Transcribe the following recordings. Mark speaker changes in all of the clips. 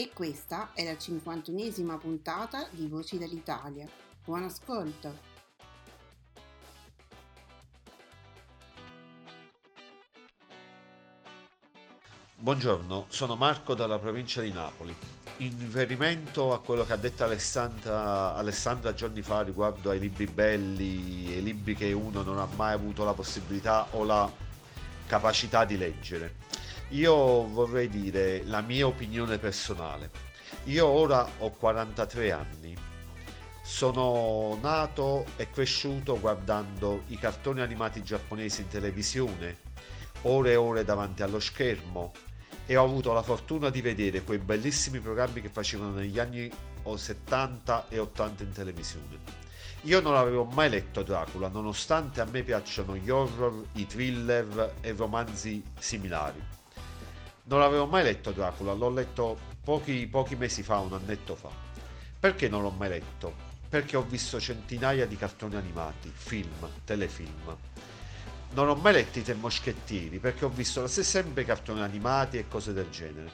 Speaker 1: E questa è la 51esima puntata di Voci dall'Italia. Buon ascolto!
Speaker 2: Buongiorno, sono Marco dalla provincia di Napoli. In riferimento a quello che ha detto Alessandra, Alessandra giorni fa riguardo ai libri belli, ai libri che uno non ha mai avuto la possibilità o la capacità di leggere io vorrei dire la mia opinione personale. Io ora ho 43 anni. Sono nato e cresciuto guardando i cartoni animati giapponesi in televisione, ore e ore davanti allo schermo e ho avuto la fortuna di vedere quei bellissimi programmi che facevano negli anni 70 e 80 in televisione. Io non avevo mai letto Dracula, nonostante a me piacciono gli horror, i thriller e romanzi similari. Non l'avevo mai letto Dracula, l'ho letto pochi, pochi mesi fa, un annetto fa. Perché non l'ho mai letto? Perché ho visto centinaia di cartoni animati, film, telefilm. Non ho mai letto i Tre Moschettieri perché ho visto sempre cartoni animati e cose del genere.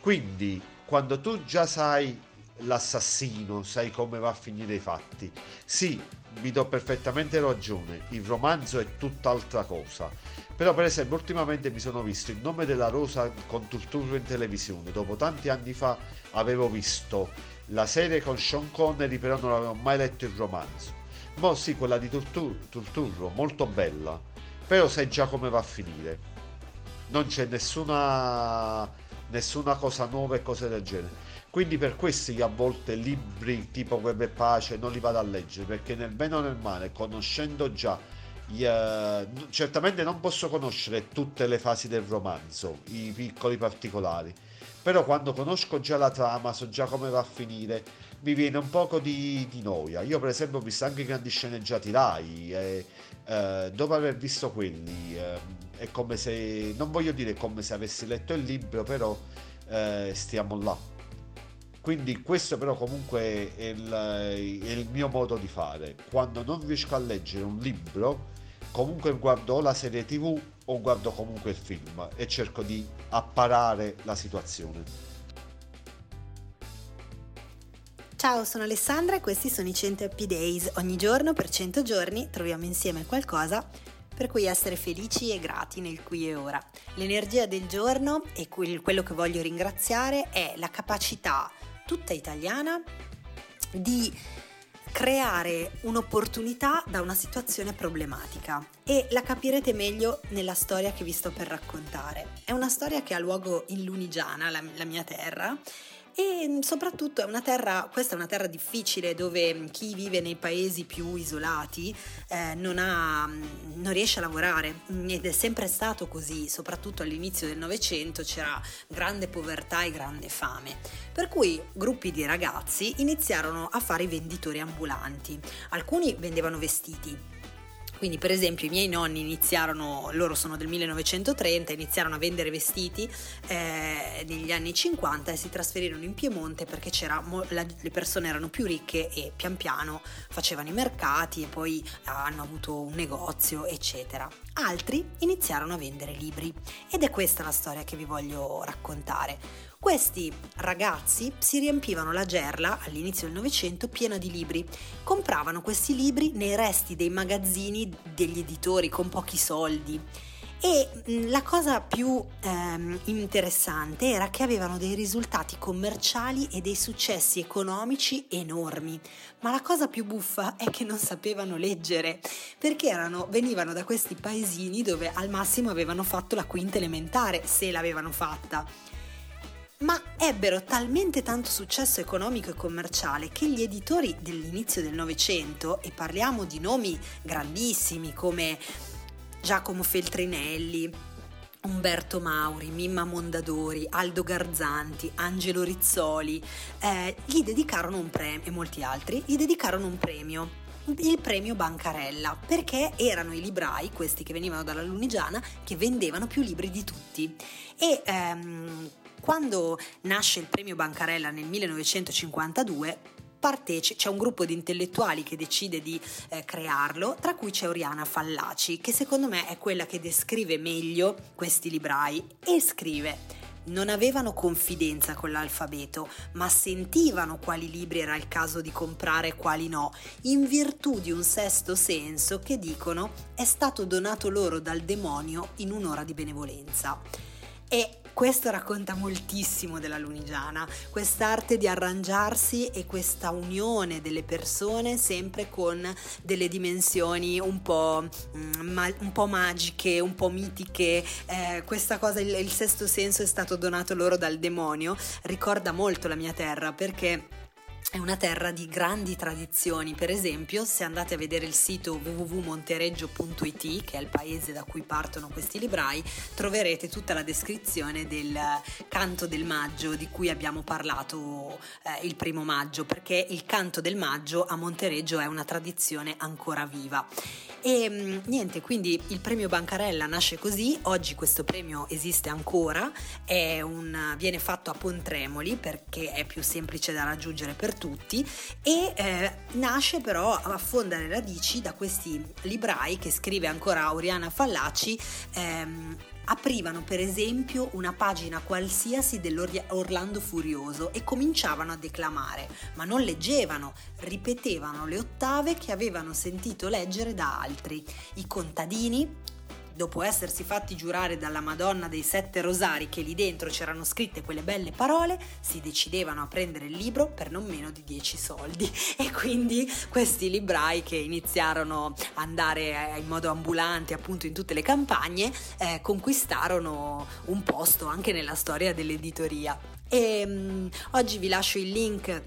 Speaker 2: Quindi, quando tu già sai l'assassino, sai come va a finire i fatti, sì, vi do perfettamente ragione, il romanzo è tutt'altra cosa però per esempio ultimamente mi sono visto Il nome della rosa con Turturro in televisione. Dopo tanti anni fa avevo visto la serie con Sean Connery, però non avevo mai letto il romanzo. Ma sì, quella di Turturro, molto bella, però sai già come va a finire. Non c'è nessuna, nessuna cosa nuova e cose del genere. Quindi per questo io a volte libri tipo Web e Pace non li vado a leggere, perché nel bene o nel male, conoscendo già Uh, certamente non posso conoscere tutte le fasi del romanzo, i piccoli particolari, però quando conosco già la trama, so già come va a finire, mi viene un poco di, di noia. Io per esempio ho visto anche i grandi sceneggiati Rai e uh, dopo aver visto quelli uh, è come se, non voglio dire come se avessi letto il libro, però stiamo là. Quindi questo però comunque è il, è il mio modo di fare. Quando non riesco a leggere un libro, comunque guardo la serie tv o guardo comunque il film e cerco di apparare la situazione.
Speaker 3: Ciao, sono Alessandra e questi sono i 100 Happy Days. Ogni giorno per 100 giorni troviamo insieme qualcosa per cui essere felici e grati nel qui e ora. L'energia del giorno e quello che voglio ringraziare è la capacità tutta italiana di creare un'opportunità da una situazione problematica e la capirete meglio nella storia che vi sto per raccontare. È una storia che ha luogo in Lunigiana, la, la mia terra, e mm, soprattutto è una terra, questa è una terra difficile dove chi vive nei paesi più isolati eh, non, ha, non, riesce a lavorare ed è sempre stato così, soprattutto all'inizio del Novecento c'era grande povertà e grande fame. Per cui gruppi di ragazzi iniziarono a fare i venditori ambulanti. Alcuni vendevano vestiti, quindi per esempio i miei nonni iniziarono, loro sono del 1930, iniziarono a vendere vestiti eh, negli anni 50 e si trasferirono in Piemonte perché c'era, la, le persone erano più ricche e pian piano facevano i mercati e poi hanno avuto un negozio eccetera. Altri iniziarono a vendere libri ed è questa la storia che vi voglio raccontare Questi ragazzi si riempivano la gerla all'inizio del Novecento piena di libri. Compravano questi libri nei resti dei magazzini degli editori con pochi soldi e mm, la cosa più ehm, interessante era che avevano dei risultati commerciali e dei successi economici enormi. Ma la cosa più buffa è che non sapevano leggere, perché erano, venivano da questi paesini dove al massimo avevano fatto la quinta elementare, se l'avevano fatta ma ebbero talmente tanto successo economico e commerciale che gli editori dell'inizio del Novecento, e parliamo di nomi grandissimi come Giacomo Feltrinelli, Umberto Mauri, Mimma Mondadori, Aldo Garzanti, Angelo Rizzoli, eh, gli dedicarono un premio, e molti altri, gli dedicarono un premio il premio Bancarella, perché erano i librai, questi che venivano dalla Lunigiana, che vendevano più libri di tutti. E ehm, quando nasce il premio Bancarella nel 1952, parteci- c'è un gruppo di intellettuali che decide di eh, crearlo, tra cui c'è Oriana Fallaci, che secondo me è quella che descrive meglio questi librai e scrive non avevano confidenza con l'alfabeto, ma sentivano quali libri era il caso di comprare e quali no, in virtù di un sesto senso che dicono è stato donato loro dal demonio in un'ora di benevolenza. E questo racconta moltissimo della Lunigiana, quest'arte di arrangiarsi e questa unione delle persone sempre con delle dimensioni un po', mm, un po magiche, un po' mitiche. Eh, questa cosa, il, il sesto senso è stato donato loro dal demonio, ricorda molto la mia terra perché è una terra di grandi tradizioni, per esempio se andate a vedere il sito www.montereggio.it, che è il paese da cui partono questi librai, troverete tutta la descrizione del canto del maggio di cui abbiamo parlato eh, il primo maggio, perché il canto del maggio a Montereggio è una tradizione ancora viva. E mm, niente, quindi il premio Bancarella nasce così, oggi questo premio esiste ancora, un, viene fatto a Pontremoli perché è più semplice da raggiungere per tutti e eh, nasce però affonda le radici da questi librai che scrive ancora Oriana Fallaci ehm, aprivano per esempio una pagina qualsiasi dell'Orlando Furioso e cominciavano a declamare, ma non leggevano, ripetevano le ottave che avevano sentito leggere da altri. I contadini dopo essersi fatti giurare dalla Madonna dei Sette Rosari che lì dentro c'erano scritte quelle belle parole, si decidevano a prendere il libro per non meno di 10 soldi. E quindi questi librai che iniziarono ad andare in modo ambulante appunto in tutte le campagne, eh, conquistarono un posto anche nella storia dell'editoria. E um, oggi vi lascio il link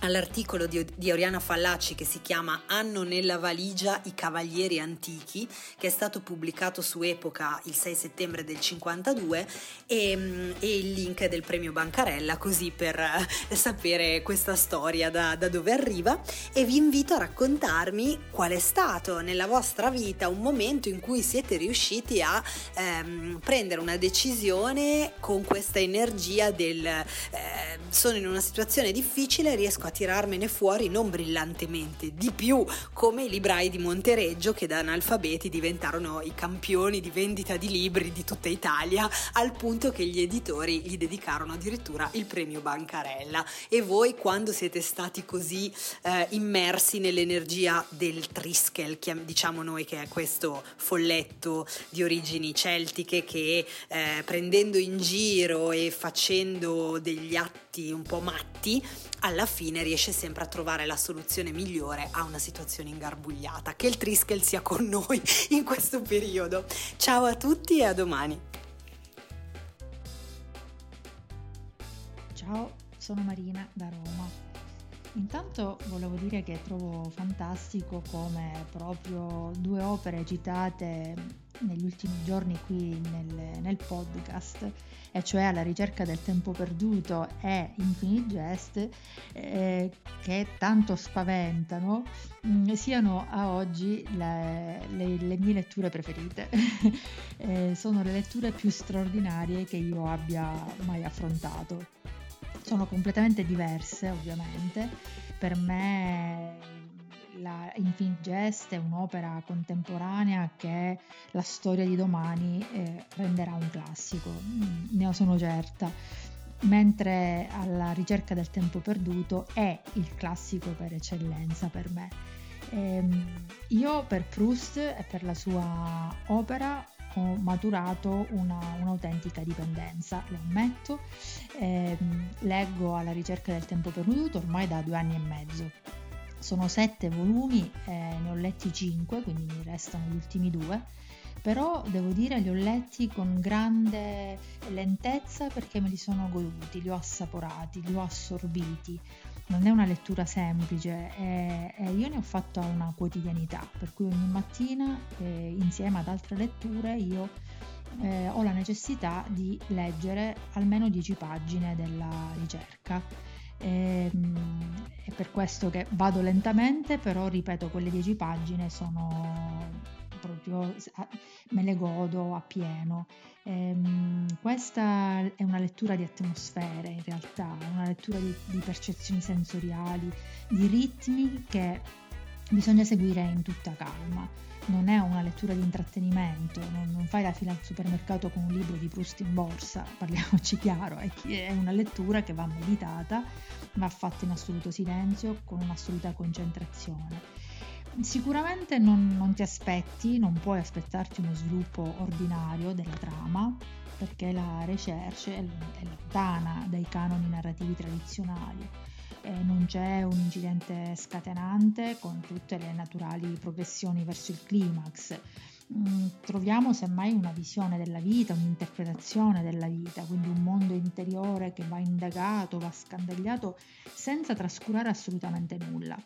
Speaker 3: all'articolo di, di, Oriana Fallaci che si chiama Hanno nella valigia i cavalieri antichi, che è stato pubblicato su Epoca il 6 settembre del 52 e, e il link del premio Bancarella così per eh, sapere questa storia da, da, dove arriva. E vi invito a raccontarmi qual è stato nella vostra vita un momento in cui siete riusciti a ehm, prendere una decisione con questa energia del eh, sono in una situazione difficile, riesco tirarmene fuori non brillantemente, di più come i librai di Montereggio che da analfabeti diventarono i campioni di vendita di libri di tutta Italia, al punto che gli editori gli dedicarono addirittura il premio Bancarella. E voi quando siete stati così eh, immersi nell'energia del Triskel, diciamo noi che è questo folletto di origini celtiche che eh, prendendo in giro e facendo degli atti un po' matti, alla fine riesce sempre a trovare la soluzione migliore a una situazione ingarbugliata. Che il Triskel sia con noi in questo periodo. Ciao a tutti e a domani.
Speaker 4: Ciao, sono Marina da Roma. Intanto volevo dire che trovo fantastico come proprio due opere citate negli ultimi giorni qui nel, nel podcast, e cioè Alla ricerca del tempo perduto e Infinite Jest, eh, che tanto spaventano, mh, mm, siano a oggi le, le, le mie letture preferite. eh, sono le letture più straordinarie che io abbia mai affrontato sono completamente diverse ovviamente. Per me la Infinite Jest è un'opera contemporanea che la storia di domani eh, renderà un classico, mm, ne sono certa. mentre alla ricerca del tempo perduto è il classico per eccellenza per me. Ehm, io per Proust e per la sua opera ho maturato una, un'autentica dipendenza, lo ammetto. Eh, leggo alla ricerca del tempo perduto ormai da due anni e mezzo. Sono sette volumi, eh, ne ho letti cinque, quindi mi restano gli ultimi due, però devo dire li ho letti con grande lentezza perché me li sono goduti, li ho assaporati, li ho assorbiti non è una lettura semplice e, e, io ne ho fatta una quotidianità, per cui ogni mattina eh, insieme ad altre letture io eh, ho la necessità di leggere almeno 10 pagine della ricerca. E, ehm, è per questo che vado lentamente, però ripeto, quelle 10 pagine sono proprio me le godo appieno. Ehm, questa è una lettura di atmosfere in realtà, una lettura di, di percezioni sensoriali, di ritmi che bisogna seguire in tutta calma non è una lettura di intrattenimento, non, non, fai la fila al supermercato con un libro di Proust in borsa, parliamoci chiaro, è, è, una lettura che va meditata, va fatta in assoluto silenzio, con un'assoluta concentrazione. Sicuramente non, non ti aspetti, non puoi aspettarti uno sviluppo ordinario della trama, perché la recherche è, è lontana dai canoni narrativi tradizionali. Eh, non c'è un incidente scatenante con tutte le naturali progressioni verso il climax. Mm, troviamo semmai una visione della vita, un'interpretazione della vita, quindi un mondo interiore che va indagato, va scandagliato senza trascurare assolutamente nulla.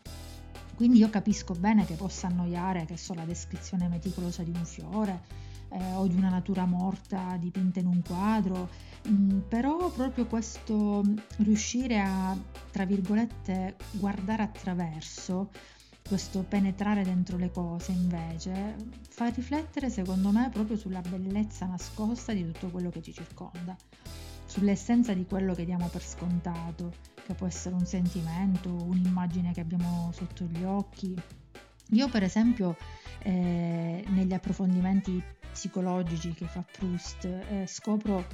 Speaker 4: Quindi io capisco bene che possa annoiare che so la descrizione meticolosa di un fiore eh, o di una natura morta dipinta in un quadro, mm, però proprio questo riuscire a, tra virgolette, guardare attraverso, questo penetrare dentro le cose invece, fa riflettere secondo me proprio sulla bellezza nascosta di tutto quello che ci circonda, sull'essenza di quello che diamo per scontato che può essere un sentimento, un'immagine che abbiamo sotto gli occhi. Io per esempio eh, negli approfondimenti psicologici che fa Proust eh, scopro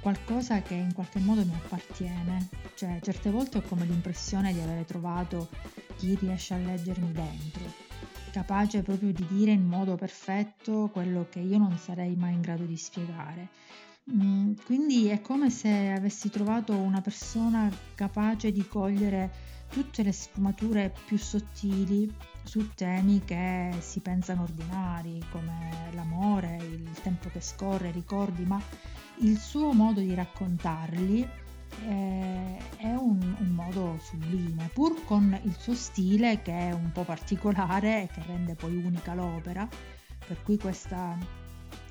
Speaker 4: qualcosa che in qualche modo mi appartiene, cioè certe volte ho come l'impressione di avere trovato chi riesce a leggermi dentro, capace proprio di dire in modo perfetto quello che io non sarei mai in grado di spiegare. Mm, quindi è come se avessi trovato una persona capace di cogliere tutte le sfumature più sottili su temi che si pensano ordinari, come l'amore, il tempo che scorre, i ricordi, ma il suo modo di raccontarli eh, è un, un, modo sublime, pur con il suo stile che è un po' particolare e che rende poi unica l'opera, per cui questa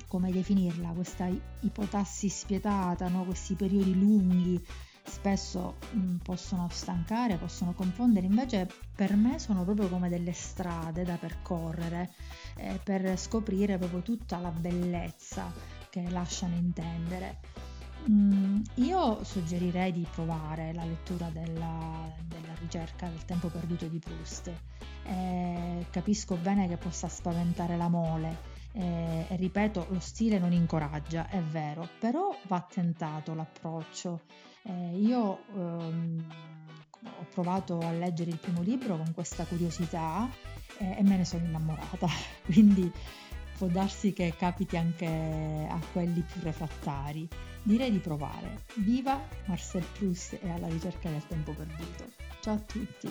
Speaker 4: come definirla, questa ipotassi spietata, no? questi periodi lunghi spesso mh, mm, possono stancare, possono confondere, invece per me sono proprio come delle strade da percorrere eh, per scoprire proprio tutta la bellezza che lasciano intendere. Mm, io suggerirei di provare la lettura della, della ricerca del tempo perduto di Proust. Eh, capisco bene che possa spaventare la mole, eh, ripeto, lo stile non incoraggia, è vero, però va tentato l'approccio. Eh, io ehm, ho provato a leggere il primo libro con questa curiosità eh, e me ne sono innamorata, quindi può darsi che capiti anche a quelli più refrattari. Direi di provare. Viva Marcel Proust e alla ricerca del tempo perduto. Ciao a tutti!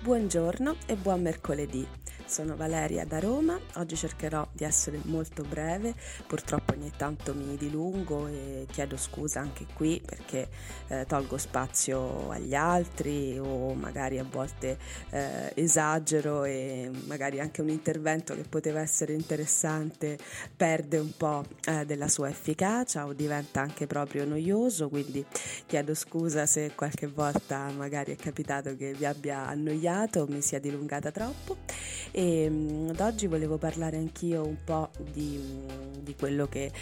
Speaker 5: Buongiorno e buon mercoledì. Sono Valeria da Roma, oggi cercherò di essere molto breve, purtroppo ogni tanto mi dilungo e chiedo scusa anche qui perché eh, tolgo spazio agli altri o magari a volte eh, esagero e magari anche un intervento che poteva essere interessante perde un po' eh, della sua efficacia o diventa anche proprio noioso, quindi chiedo scusa se qualche volta magari è capitato che vi abbia annoiato o mi sia dilungata troppo e mh, ad oggi volevo parlare anch'io un po' di, di quello che,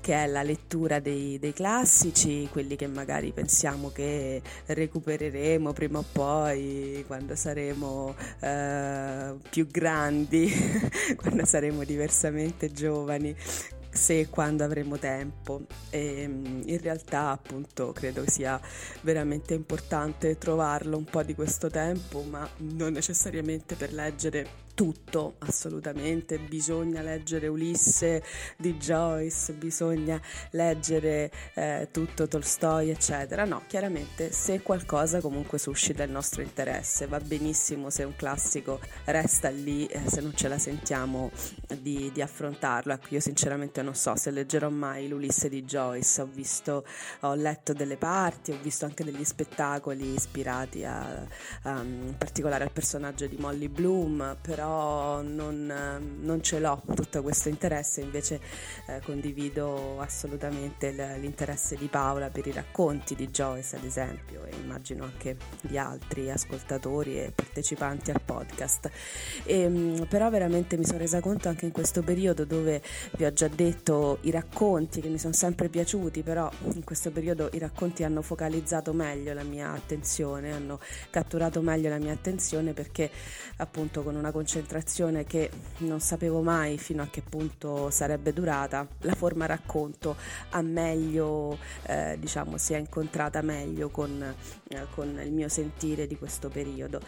Speaker 5: che, è la lettura dei, dei, classici, quelli che magari pensiamo che recupereremo prima o poi quando saremo eh, più grandi, quando saremo diversamente giovani se e quando avremo tempo. E in realtà appunto credo sia veramente importante trovarlo un po' di questo tempo, ma non necessariamente per leggere tutto, assolutamente, bisogna leggere Ulisse di Joyce, bisogna leggere eh, tutto Tolstoi, eccetera. No, chiaramente se qualcosa comunque suscita il nostro interesse, va benissimo se un classico resta lì, eh, se non ce la sentiamo di, di, affrontarlo. Ecco, io sinceramente non so se leggerò mai l'Ulisse di Joyce, ho visto, ho letto delle parti, ho visto anche degli spettacoli ispirati a, a, in particolare al personaggio di Molly Bloom, però però non, non ce l'ho tutto questo interesse, invece eh, condivido assolutamente l'interesse di Paola per i racconti di Joyce ad esempio e immagino anche di altri ascoltatori e partecipanti al podcast. E, ehm, però veramente mi sono resa conto anche in questo periodo dove vi ho già detto i racconti che mi sono sempre piaciuti, però in questo periodo i racconti hanno focalizzato meglio la mia attenzione, hanno catturato meglio la mia attenzione perché appunto con una concentrazione concentrazione che non sapevo mai fino a che punto sarebbe durata, la forma racconto ha meglio, eh, diciamo, si è incontrata meglio con, eh, con il mio sentire di questo periodo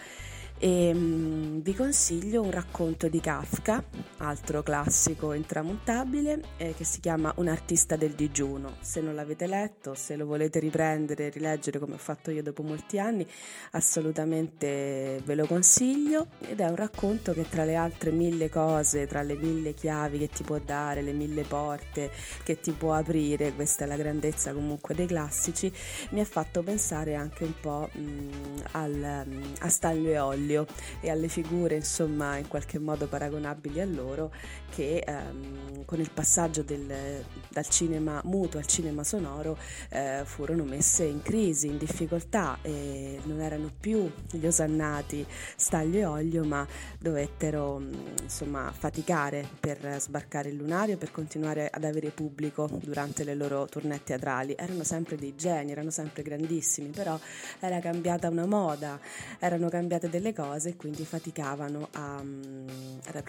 Speaker 5: e um, vi consiglio un racconto di Kafka, altro classico intramontabile, eh, che si chiama Un artista del digiuno. Se non l'avete letto, se lo volete riprendere e rileggere come ho fatto io dopo molti anni, assolutamente ve lo consiglio ed è un racconto che tra le altre mille cose, tra le mille chiavi che ti può dare, le mille porte che ti può aprire, questa è la grandezza comunque dei classici, mi ha fatto pensare anche un po' mh, al, a Stanley Olli Virgilio e alle figure insomma in qualche modo paragonabili a loro che ehm, con il passaggio del, dal cinema muto al cinema sonoro eh, furono messe in crisi, in difficoltà e non erano più gli osannati Staglio e Olio ma dovettero insomma faticare per sbarcare il lunario per continuare ad avere pubblico durante le loro tournée teatrali erano sempre dei geni, erano sempre grandissimi però era cambiata una moda erano cambiate delle cose quindi faticavano a... Mm,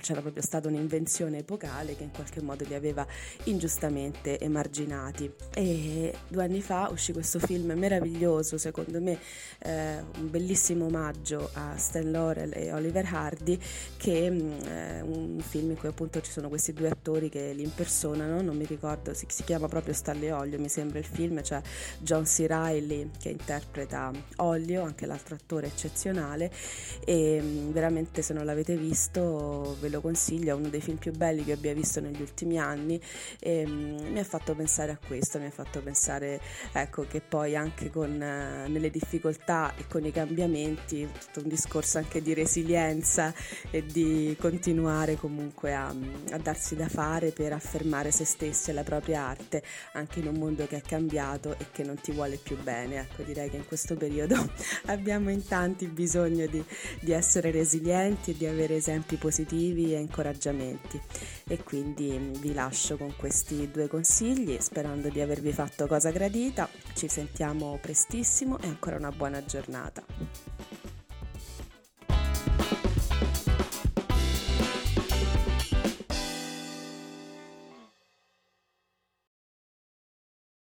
Speaker 5: c'era proprio stata un'invenzione epocale che in qualche modo li aveva ingiustamente emarginati. E due anni fa uscì questo film meraviglioso, secondo me eh, un bellissimo omaggio a Stan Laurel e Oliver Hardy, che mm, è un film in cui appunto ci sono questi due attori che li impersonano, non mi ricordo, si, si chiama proprio Stanley Olio, mi sembra il film, cioè John C. Reilly che interpreta Olio, anche l'altro attore eccezionale e mm, veramente se non l'avete visto ve lo consiglio, è uno dei film più belli che abbia visto negli ultimi anni e mm, mi ha fatto pensare a questo, mi ha fatto pensare ecco, che poi anche con, uh, nelle difficoltà e con i cambiamenti, tutto un discorso anche di resilienza e di continuare comunque a, mm, a darsi da fare per affermare se stessi e la propria arte anche in un mondo che è cambiato e che non ti vuole più bene. Ecco, direi che in questo periodo abbiamo in tanti bisogno di, di essere resilienti e di avere esempi positivi e incoraggiamenti. E quindi mm, vi lascio con questi due consigli, sperando di avervi fatto cosa gradita. Ci sentiamo prestissimo e ancora una buona giornata.